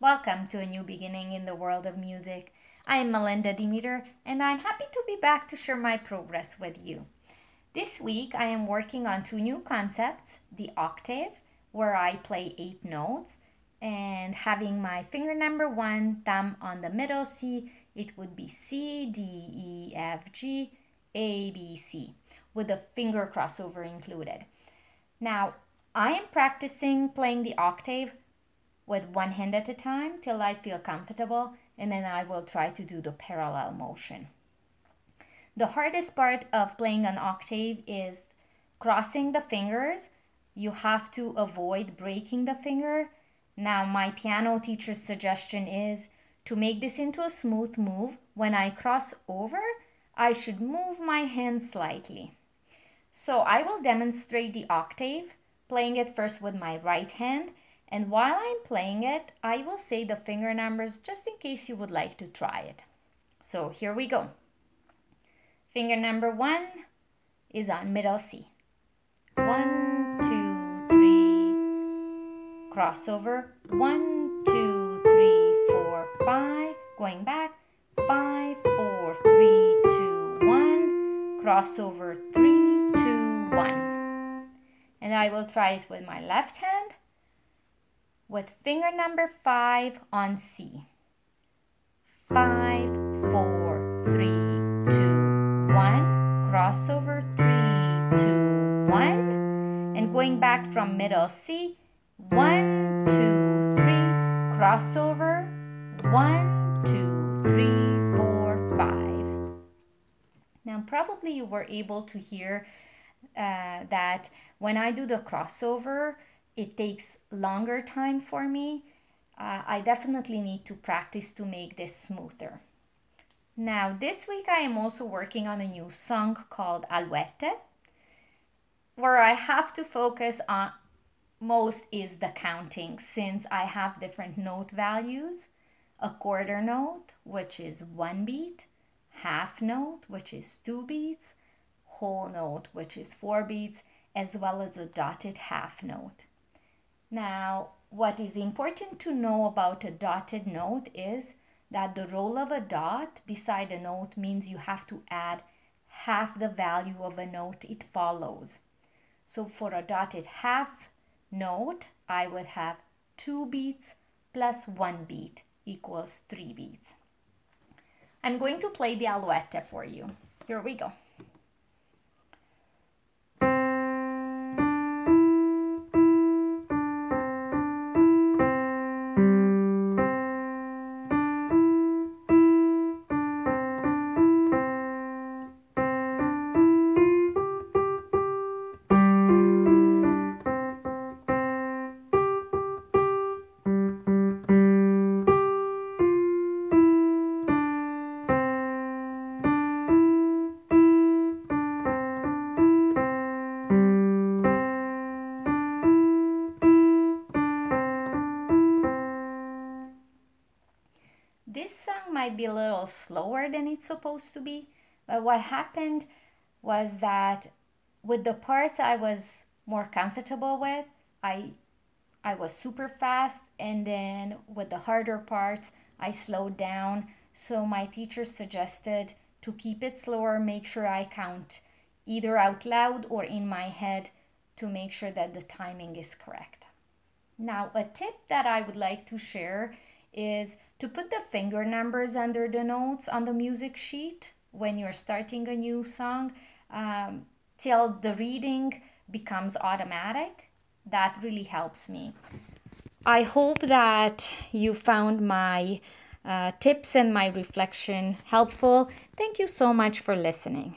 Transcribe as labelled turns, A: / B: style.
A: welcome to a new beginning in the world of music. I am Melinda Demeter, and I'm happy to be back to share my progress with you. This week, I am working on two new concepts the octave, where I play eight notes, and having my finger number one thumb on the middle C, it would be C, D, E, F, G, A, B, C, with a finger crossover included. Now, I am practicing playing the octave with one hand at a time till I feel comfortable, and then I will try to do the parallel motion. The hardest part of playing an octave is crossing the fingers. You have to avoid breaking the finger. Now, my piano teacher's suggestion is to make this into a smooth move. When I cross over, I should move my hand slightly. So I will demonstrate the octave, playing it first with my right hand. And while I'm playing it, I will say the finger numbers just in case you would like to try it. So here we go. Finger number one is on middle C. One, two, three. Crossover. One, two, three, four, five. Going back. Five, four, three, two, one. Crossover. Three, two, one. And I will try it with my left hand with finger number five on C. Five, four, three, crossover, three, two, one. And going back from middle C, one, two, three, crossover, one, two, three, four, five. Now, probably you were able to hear uh, that when I do the crossover, it takes longer time for me. Uh, I definitely need to practice to make this smoother. Now, this week I am also working on a new song called Alouette, where I have to focus on most is the counting since I have different note values a quarter note, which is one beat, half note, which is two beats, whole note, which is four beats, as well as a dotted half note. Now, what is important to know about a dotted note is that the role of a dot beside a note means you have to add half the value of a note it follows. So for a dotted half note, I would have two beats plus one beat equals three beats. I'm going to play the alouette for you. Here we go. This song might be a little slower than it's supposed to be, but what happened was that with the parts I was more comfortable with, I I was super fast and then with the harder parts, I slowed down. So my teacher suggested to keep it slower, make sure I count either out loud or in my head to make sure that the timing is correct. Now, a tip that I would like to share is to put the finger numbers under the notes on the music sheet when you're starting a new song um, till the reading becomes automatic. That really helps me. I hope that you found my uh, tips and my reflection helpful. Thank you so much for listening.